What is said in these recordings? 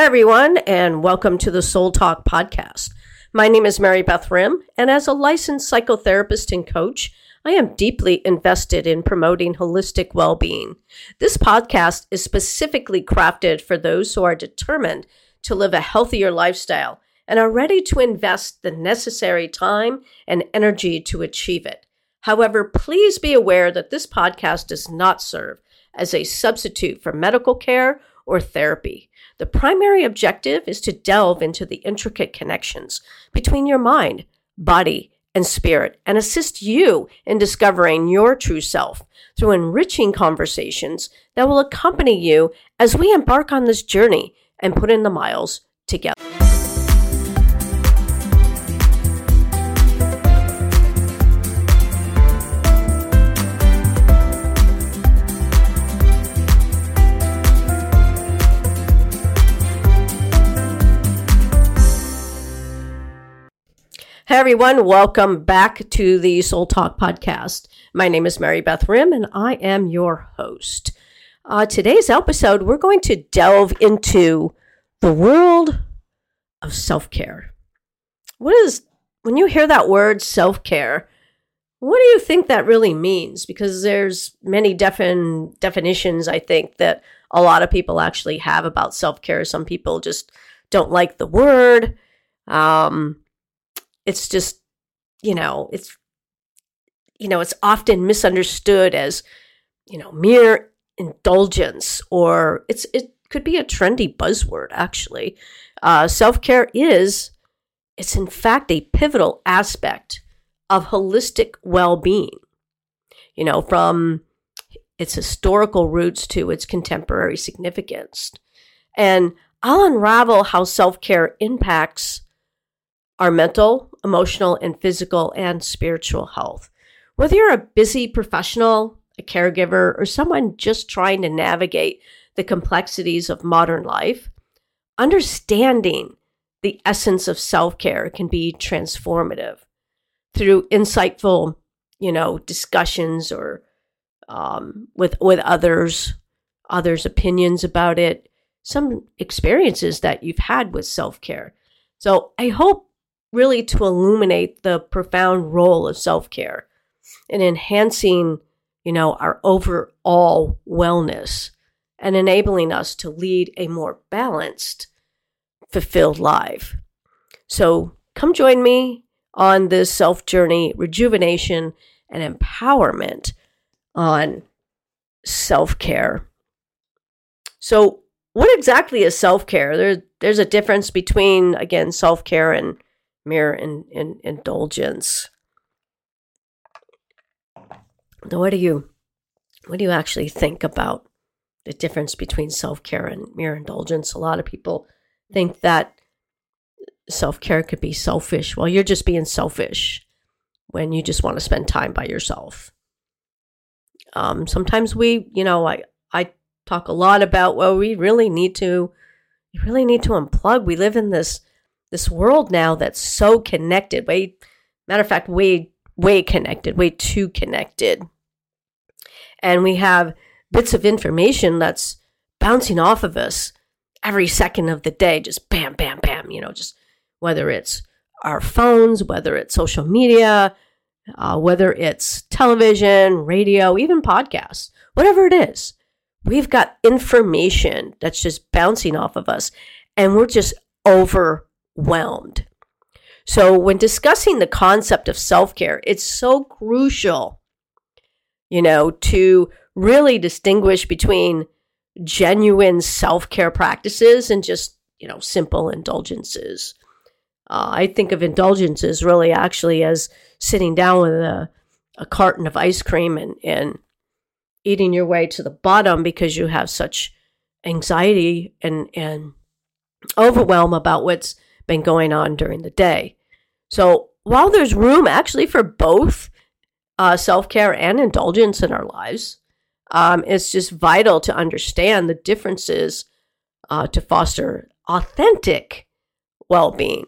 Hi, everyone, and welcome to the Soul Talk podcast. My name is Mary Beth Rim, and as a licensed psychotherapist and coach, I am deeply invested in promoting holistic well being. This podcast is specifically crafted for those who are determined to live a healthier lifestyle and are ready to invest the necessary time and energy to achieve it. However, please be aware that this podcast does not serve as a substitute for medical care or therapy. The primary objective is to delve into the intricate connections between your mind, body, and spirit and assist you in discovering your true self through enriching conversations that will accompany you as we embark on this journey and put in the miles together. Everyone, welcome back to the Soul Talk podcast. My name is Mary Beth Rim and I am your host. Uh, today's episode, we're going to delve into the world of self care. What is, when you hear that word self care, what do you think that really means? Because there's many defin- definitions, I think, that a lot of people actually have about self care. Some people just don't like the word. Um, it's just, you know, it's, you know, it's often misunderstood as, you know, mere indulgence or it's, it could be a trendy buzzword, actually. Uh, Self care is, it's in fact a pivotal aspect of holistic well being. You know, from its historical roots to its contemporary significance. And I'll unravel how self care impacts our mental, emotional, and physical and spiritual health. Whether you're a busy professional, a caregiver, or someone just trying to navigate the complexities of modern life, understanding the essence of self care can be transformative through insightful, you know, discussions or um, with with others, others' opinions about it, some experiences that you've had with self care. So I hope really to illuminate the profound role of self-care in enhancing, you know, our overall wellness and enabling us to lead a more balanced, fulfilled life. So come join me on this self journey, rejuvenation, and empowerment on self care. So, what exactly is self care? There, there's a difference between, again, self care and mere in, in, indulgence. Now, what do you what do you actually think about the difference between self-care and mere indulgence? A lot of people think that self-care could be selfish. Well, you're just being selfish when you just want to spend time by yourself. Um, sometimes we, you know, I I talk a lot about well, we really need to, you really need to unplug. We live in this this world now that's so connected. Way, matter of fact, way, way connected, way too connected. And we have bits of information that's bouncing off of us every second of the day, just bam, bam, bam, you know, just whether it's our phones, whether it's social media, uh, whether it's television, radio, even podcasts, whatever it is. We've got information that's just bouncing off of us, and we're just over overwhelmed. So, when discussing the concept of self care, it's so crucial, you know, to really distinguish between genuine self care practices and just, you know, simple indulgences. Uh, I think of indulgences really actually as sitting down with a, a carton of ice cream and, and eating your way to the bottom because you have such anxiety and, and overwhelm about what's been going on during the day. So while there's room actually for both uh, self care and indulgence in our lives, um, it's just vital to understand the differences uh, to foster authentic well being.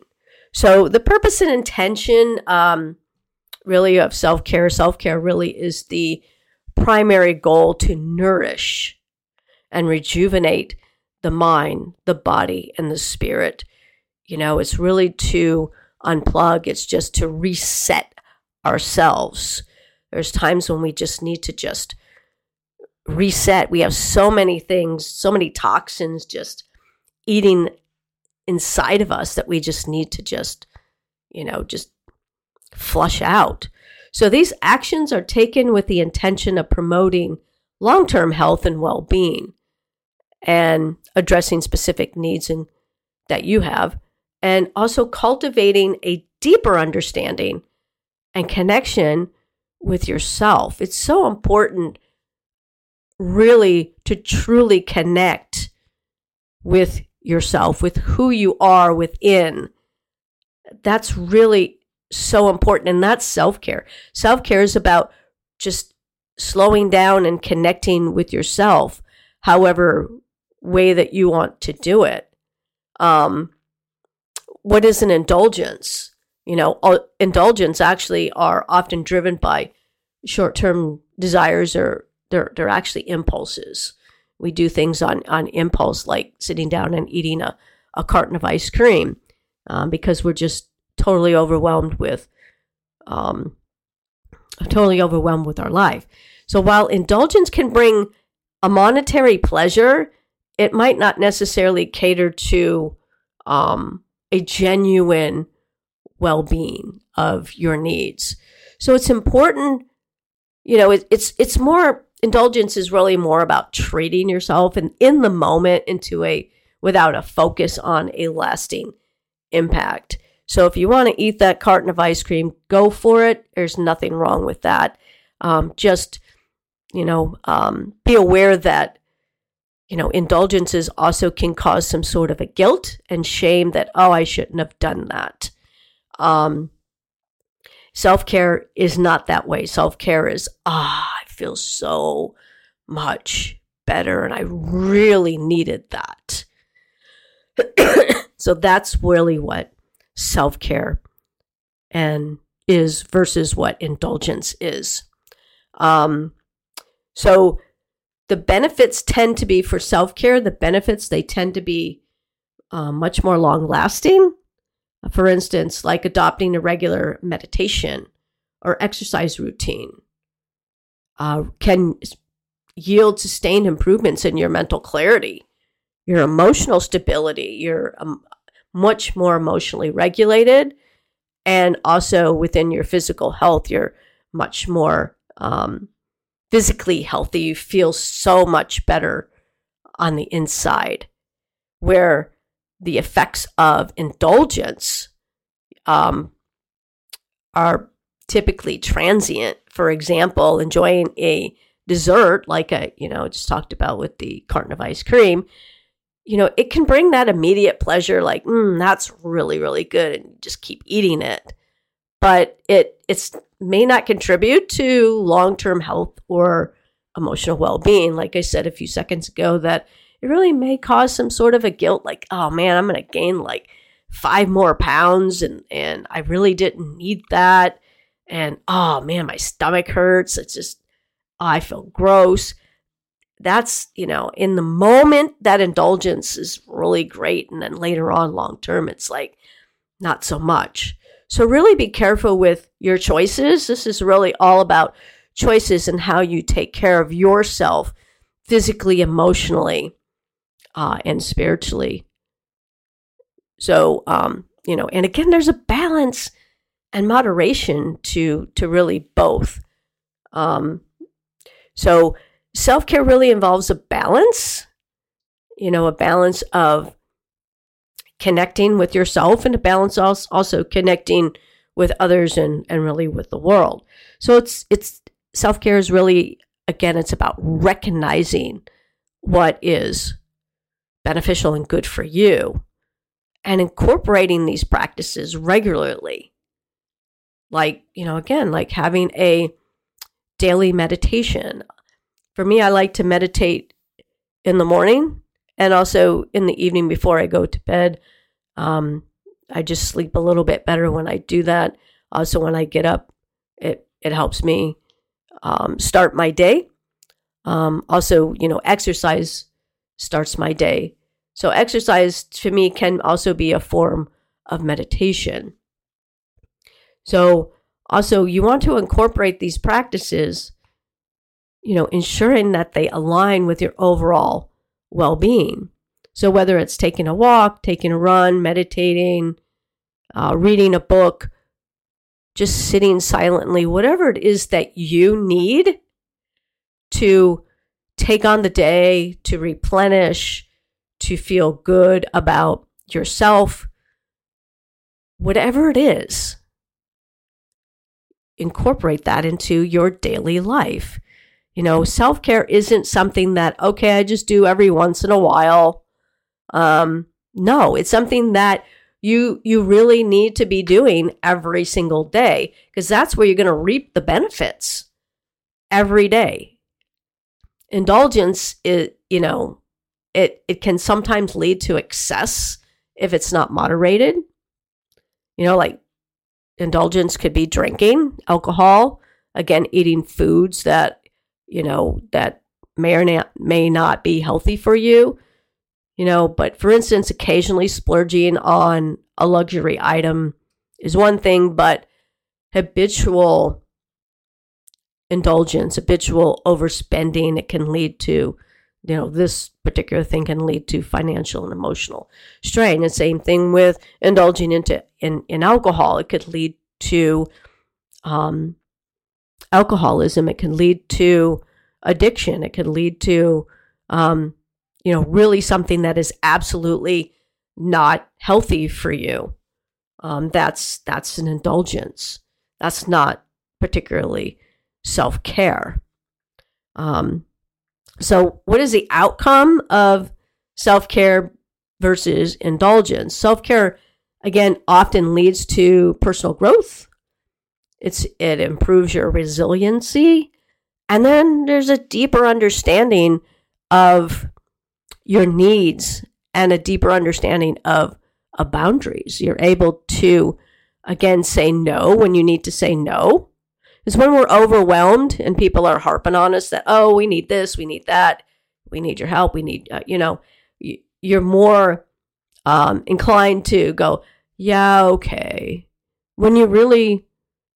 So, the purpose and intention um, really of self care, self care really is the primary goal to nourish and rejuvenate the mind, the body, and the spirit. You know, it's really to unplug, it's just to reset ourselves. There's times when we just need to just reset. We have so many things, so many toxins just eating inside of us that we just need to just, you know, just flush out. So these actions are taken with the intention of promoting long term health and well being and addressing specific needs and, that you have, and also cultivating a deeper understanding and connection with yourself. It's so important, really, to truly connect with yourself, with who you are within. That's really so important. And that's self care. Self care is about just slowing down and connecting with yourself, however way that you want to do it. Um, what is an indulgence? You know, indulgence actually are often driven by short term desires or they're, they're actually impulses. We do things on, on impulse, like sitting down and eating a, a carton of ice cream um, because we're just totally overwhelmed with um, totally overwhelmed with our life. So while indulgence can bring a monetary pleasure, it might not necessarily cater to um, a genuine well-being of your needs. So it's important, you know, it, it's it's more indulgence is really more about treating yourself and in the moment into a without a focus on a lasting impact. So if you want to eat that carton of ice cream, go for it. There's nothing wrong with that. Um, just, you know, um, be aware that, you know, indulgences also can cause some sort of a guilt and shame that, oh, I shouldn't have done that. Um, Self care is not that way. Self care is, ah, I feel so much better and I really needed that. so that's really what self care and is versus what indulgence is. Um, so the benefits tend to be for self care, the benefits, they tend to be uh, much more long lasting. For instance, like adopting a regular meditation or exercise routine uh, can yield sustained improvements in your mental clarity, your emotional stability, your um, much more emotionally regulated. And also within your physical health, you're much more um, physically healthy. You feel so much better on the inside. Where the effects of indulgence um, are typically transient. For example, enjoying a dessert, like I, you know, just talked about with the carton of ice cream, you know, it can bring that immediate pleasure, like, mm, that's really, really good, and just keep eating it. But it it's may not contribute to long term health or emotional well being. Like I said a few seconds ago, that it really may cause some sort of a guilt, like, oh man, I'm gonna gain like five more pounds and and I really didn't need that. And oh man, my stomach hurts. It's just oh, I feel gross that's, you know, in the moment, that indulgence is really great. And then later on, long term, it's like not so much. So, really be careful with your choices. This is really all about choices and how you take care of yourself physically, emotionally, uh, and spiritually. So, um, you know, and again, there's a balance and moderation to to really both. Um, so self care really involves a balance, you know, a balance of connecting with yourself and a balance also, also connecting with others and, and really with the world. So it's, it's, self care is really, again, it's about recognizing what is beneficial and good for you and incorporating these practices regularly. Like, you know, again, like having a daily meditation, for me, I like to meditate in the morning and also in the evening before I go to bed. Um, I just sleep a little bit better when I do that. Also, when I get up, it it helps me um, start my day. Um, also, you know, exercise starts my day So, exercise to me can also be a form of meditation. So, also, you want to incorporate these practices, you know, ensuring that they align with your overall well being. So, whether it's taking a walk, taking a run, meditating, uh, reading a book, just sitting silently, whatever it is that you need to take on the day, to replenish, to feel good about yourself, whatever it is, incorporate that into your daily life. You know, self care isn't something that, okay, I just do every once in a while. Um, no, it's something that you you really need to be doing every single day because that's where you're going to reap the benefits every day. Indulgence you know it it can sometimes lead to excess if it's not moderated. You know like indulgence could be drinking alcohol again eating foods that you know that may or may not be healthy for you you know, but for instance, occasionally splurging on a luxury item is one thing, but habitual indulgence, habitual overspending, it can lead to, you know, this particular thing can lead to financial and emotional strain. And same thing with indulging into in, in alcohol. It could lead to um, alcoholism. It can lead to addiction. It can lead to um, you know, really something that is absolutely not healthy for you. Um, that's that's an indulgence. That's not particularly self care. Um, so, what is the outcome of self care versus indulgence? Self care, again, often leads to personal growth. It's it improves your resiliency, and then there's a deeper understanding of your needs and a deeper understanding of, of boundaries. You're able to, again, say no when you need to say no. Because when we're overwhelmed and people are harping on us that, oh, we need this, we need that, we need your help, we need, uh, you know, you're more um, inclined to go, yeah, okay. When you really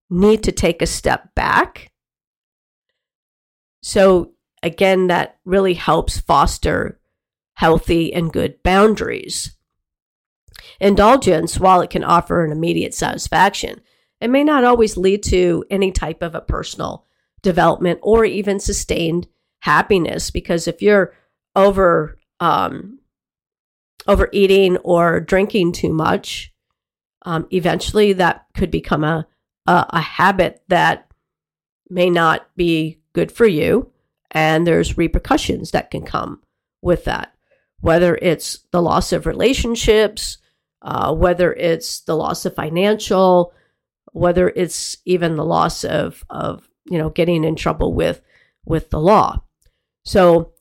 need to take a step back. So, again, that really helps foster healthy, and good boundaries. Indulgence, while it can offer an immediate satisfaction, it may not always lead to any type of a personal development or even sustained happiness because if you're over um, overeating or drinking too much, um, eventually that could become a, a, a habit that may not be good for you, and there's repercussions that can come with that whether it's the loss of relationships, uh, whether it's the loss of financial, whether it's even the loss of, of you know getting in trouble with with the law. So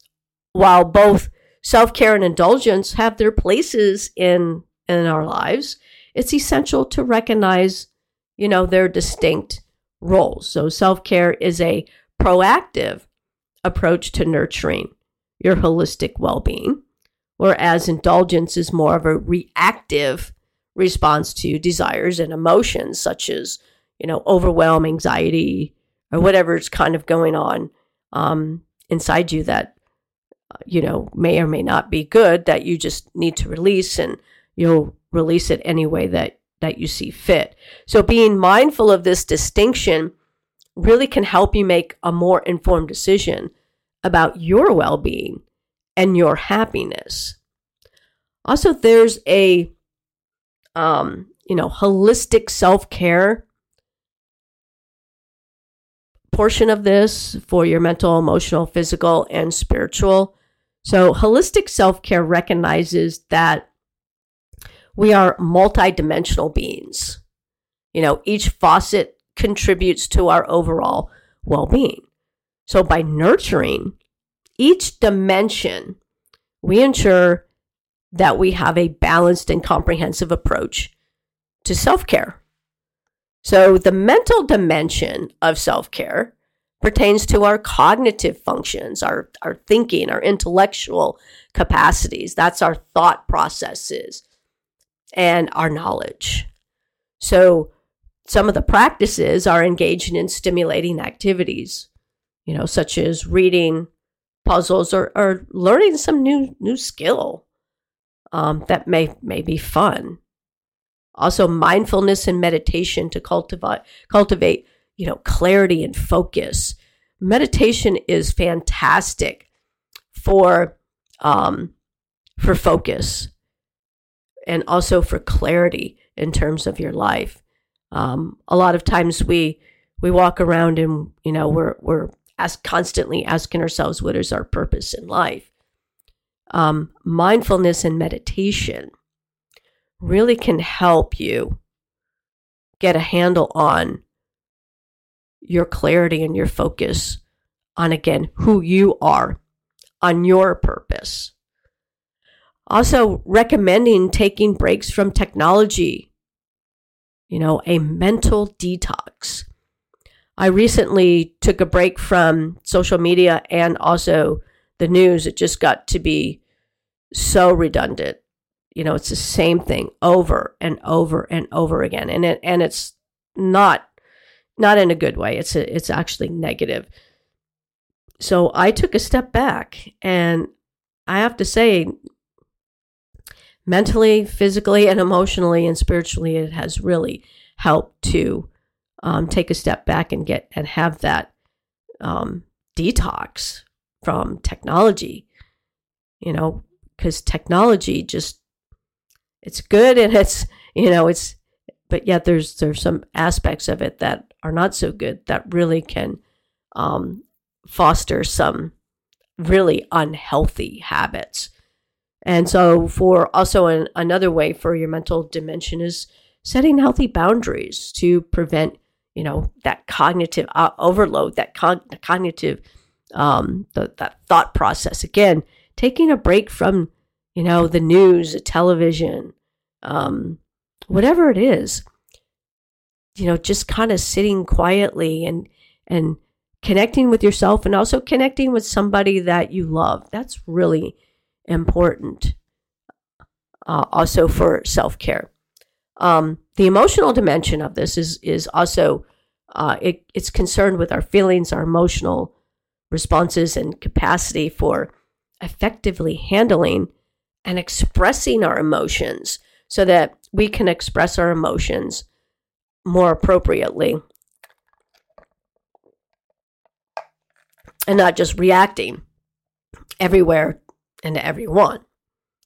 while both self-care and indulgence have their places in in our lives, it's essential to recognize, you know, their distinct roles. So self-care is a proactive approach to nurturing your holistic well-being whereas indulgence is more of a reactive response to desires and emotions such as you know overwhelm anxiety or whatever's kind of going on um, inside you that uh, you know may or may not be good that you just need to release and you'll release it any way that that you see fit. So being mindful of this distinction really can help you make a more informed decision about your well-being and your happiness. Also, there's a, um, you know, holistic self care portion of this for your mental, emotional, physical, and spiritual. So, holistic self care recognizes that we are multidimensional beings. You know, each faucet contributes to our overall well being. So, by nurturing each dimension, we ensure that we have a balanced and comprehensive approach to self care. So, the mental dimension of self care pertains to our cognitive functions, our, our thinking, our intellectual capacities. That's our thought processes and our knowledge. So, some of the practices are engaging in stimulating activities, you know, such as reading puzzles or, or learning some new new skill um, that may may be fun. Also, mindfulness and meditation to cultivate cultivate you know clarity and focus. Meditation is fantastic for um, for focus and also for clarity in terms of your life. Um, a lot of times we we walk around and you know we're we're as constantly asking ourselves what is our purpose in life. Um, mindfulness and meditation really can help you get a handle on your clarity and your focus on again who you are, on your purpose. Also, recommending taking breaks from technology, you know, a mental detox. I recently took a break from social media and also the news. It just got to be so redundant. You know, it's the same thing over and over and over again. And it, and it's not not in a good way. It's a, it's actually negative. So I took a step back and I have to say mentally, physically, and emotionally and spiritually, it has really helped to um, take a step back and get and have that um, detox from technology. You know, because technology just it's good and it's you know it's but yet there's there's some aspects of it that are not so good that really can um, foster some really unhealthy habits and so, for also an, another way for your mental dimension is setting healthy boundaries to prevent, you know, that cognitive uh, overload, that con- cognitive, um, the, that thought process. Again, taking a break from, you know, the news, the television, um, whatever it is. You know, just kind of sitting quietly and and connecting with yourself and also connecting with somebody that you love. That's really important uh, also for self care. Um, the emotional dimension of this is is also uh, it, it's concerned with our feelings, our emotional responses, and capacity for effectively handling and expressing our emotions, so that we can express our emotions more appropriately and not just reacting everywhere and to everyone.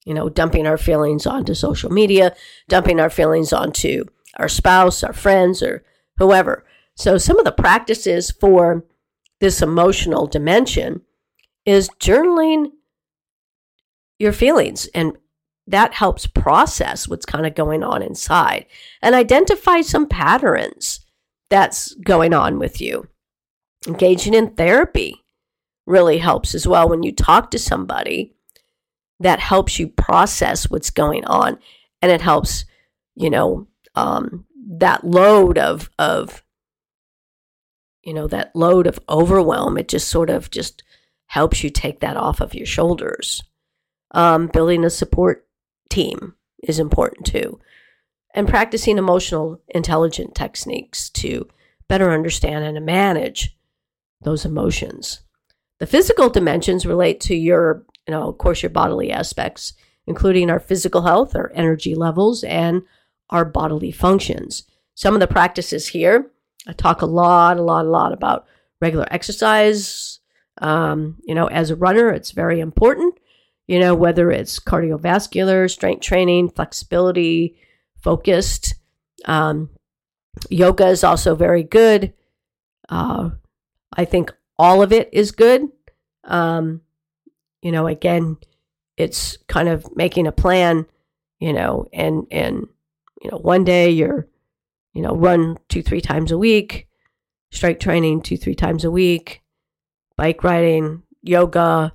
You know, dumping our feelings onto social media, dumping our feelings onto our spouse, our friends, or whoever. So, some of the practices for this emotional dimension is journaling your feelings and that helps process what's kind of going on inside and identify some patterns that's going on with you. Engaging in therapy really helps as well when you talk to somebody that helps you process what's going on. And it helps you know um, that load of of you know that load of overwhelm it just sort of just helps you take that off of your shoulders. Um, building a support team is important too. And practicing emotional intelligent techniques to better understand and manage those emotions. The physical dimensions relate to your you know, of course, your bodily aspects, including our physical health, our energy levels, and our bodily functions. Some of the practices here, I talk a lot, a lot, a lot about regular exercise. Um, you know, as a runner, it's very important. You know, whether it's cardiovascular, strength training, flexibility, focused. Um, yoga is also very good. Uh, I think all of it is good. Um, you know, again, it's kind of making a plan, you know, and, and, you know, one day you're, you know, run two, three times a week, strike training two, three times a week, bike riding, yoga,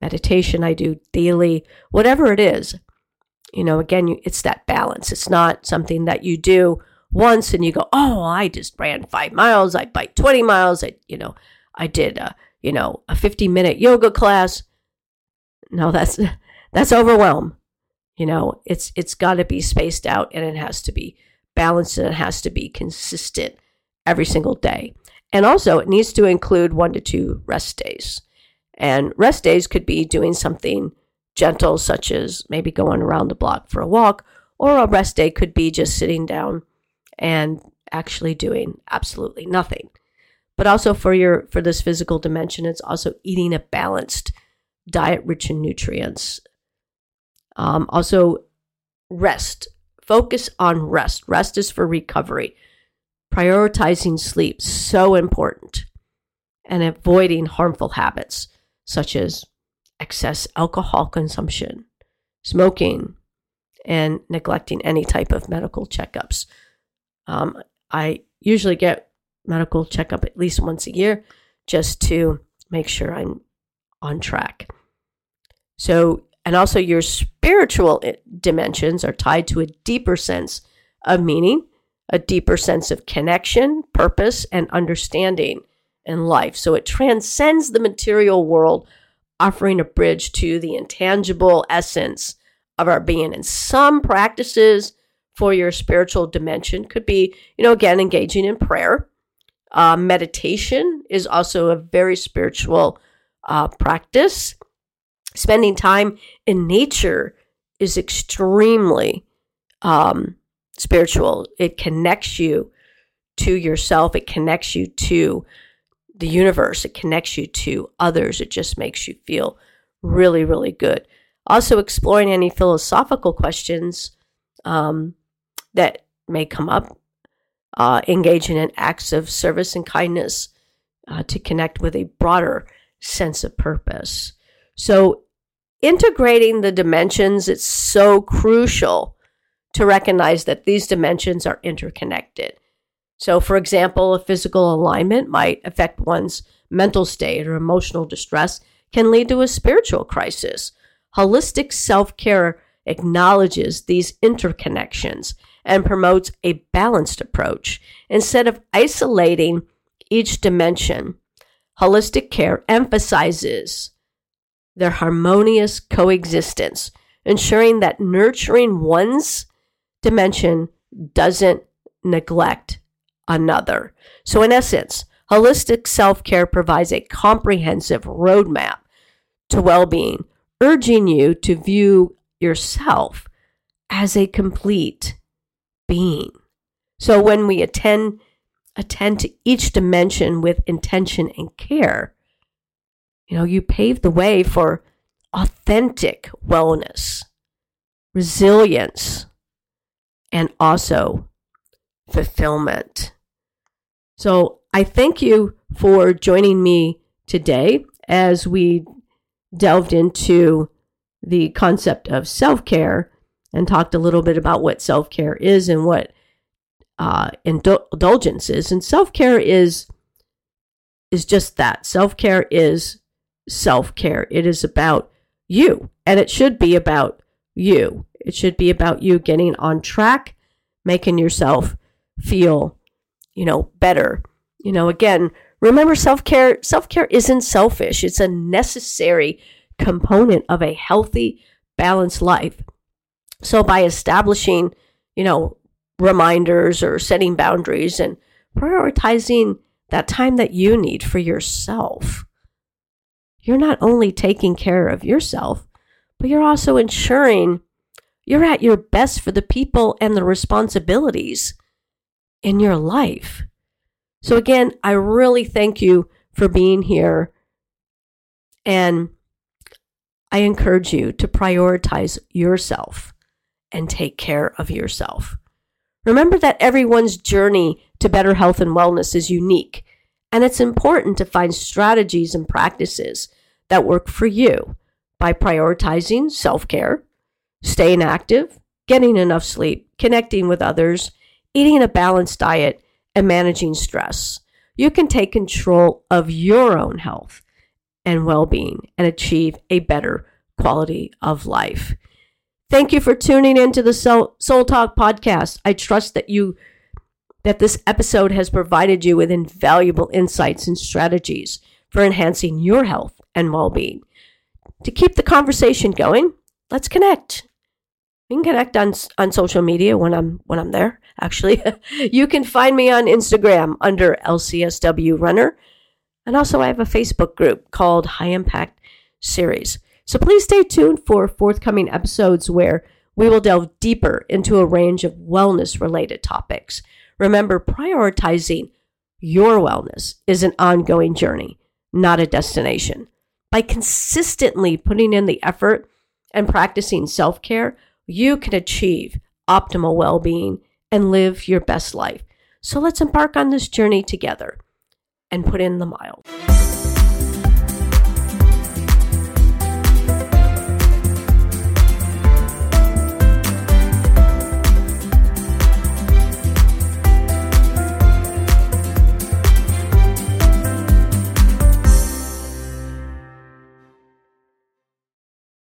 meditation I do daily, whatever it is. You know, again, it's that balance. It's not something that you do once and you go, oh, I just ran five miles, I biked 20 miles, I, you know, I did, a, you know, a 50 minute yoga class. No, that's, that's overwhelm. You know, it's, it's got to be spaced out and it has to be balanced and it has to be consistent every single day. And also, it needs to include one to two rest days. And rest days could be doing something gentle, such as maybe going around the block for a walk, or a rest day could be just sitting down and actually doing absolutely nothing. But also for your for this physical dimension, it's also eating a balanced diet rich in nutrients. Um, also, rest. Focus on rest. Rest is for recovery. Prioritizing sleep so important, and avoiding harmful habits such as excess alcohol consumption, smoking, and neglecting any type of medical checkups. Um, I usually get medical checkup at least once a year just to make sure I'm on track. So, and also your spiritual eh, dimensions are tied to a deeper sense of meaning, a deeper sense of connection, purpose, and understanding in life. So it transcends the material world, offering a bridge to the intangible essence of our being. And some practices for your spiritual dimension could be, you know, again, engaging in prayer. Uh, meditation is also a very spiritual uh, practice. Spending time in nature is extremely um, spiritual. It connects you to yourself, it connects you to the universe, it connects you to others. It just makes you feel really, really good. Also, exploring any philosophical questions um, that may come up, uh, engaging in acts of service and kindness uh, to connect with a broader sense of purpose. So, integrating the dimensions, it's so crucial to recognize that these dimensions are interconnected. So, for example, a physical alignment might affect one's mental state or emotional distress, can lead to a spiritual crisis. Holistic self care acknowledges these interconnections and promotes a balanced approach. Instead of isolating each dimension, holistic care emphasizes their harmonious coexistence, ensuring that nurturing one's dimension doesn't neglect another. So, in essence, holistic self care provides a comprehensive roadmap to well being, urging you to view yourself as a complete being. So when we attend attend to each dimension with intention and care, you know, you pave the way for authentic wellness, resilience, and also fulfillment. So I thank you for joining me today as we delved into the concept of self care and talked a little bit about what self care is and what uh, indul- indulgence is. And self care is is just that. Self care is self care. It is about you, and it should be about you. It should be about you getting on track, making yourself feel, you know, better. You know, again, remember self care. Self care isn't selfish. It's a necessary component of a healthy, balanced life. So by establishing, you know, reminders or setting boundaries and prioritizing that time that you need for yourself, you're not only taking care of yourself, but you're also ensuring you're at your best for the people and the responsibilities in your life. So, again, I really thank you for being here. And I encourage you to prioritize yourself and take care of yourself. Remember that everyone's journey to better health and wellness is unique, and it's important to find strategies and practices that work for you by prioritizing self care, staying active, getting enough sleep, connecting with others, eating a balanced diet, and managing stress. You can take control of your own health and well being and achieve a better quality of life. Thank you for tuning in to the Soul, Soul Talk podcast. I trust that you that this episode has provided you with invaluable insights and strategies for enhancing your health and well being. To keep the conversation going, let's connect. You can connect on, on social media when I'm when I'm there. Actually, you can find me on Instagram under LCSW Runner, and also I have a Facebook group called High Impact Series. So please stay tuned for forthcoming episodes where we will delve deeper into a range of wellness related topics. Remember, prioritizing your wellness is an ongoing journey, not a destination. By consistently putting in the effort and practicing self care, you can achieve optimal well being and live your best life. So let's embark on this journey together and put in the miles.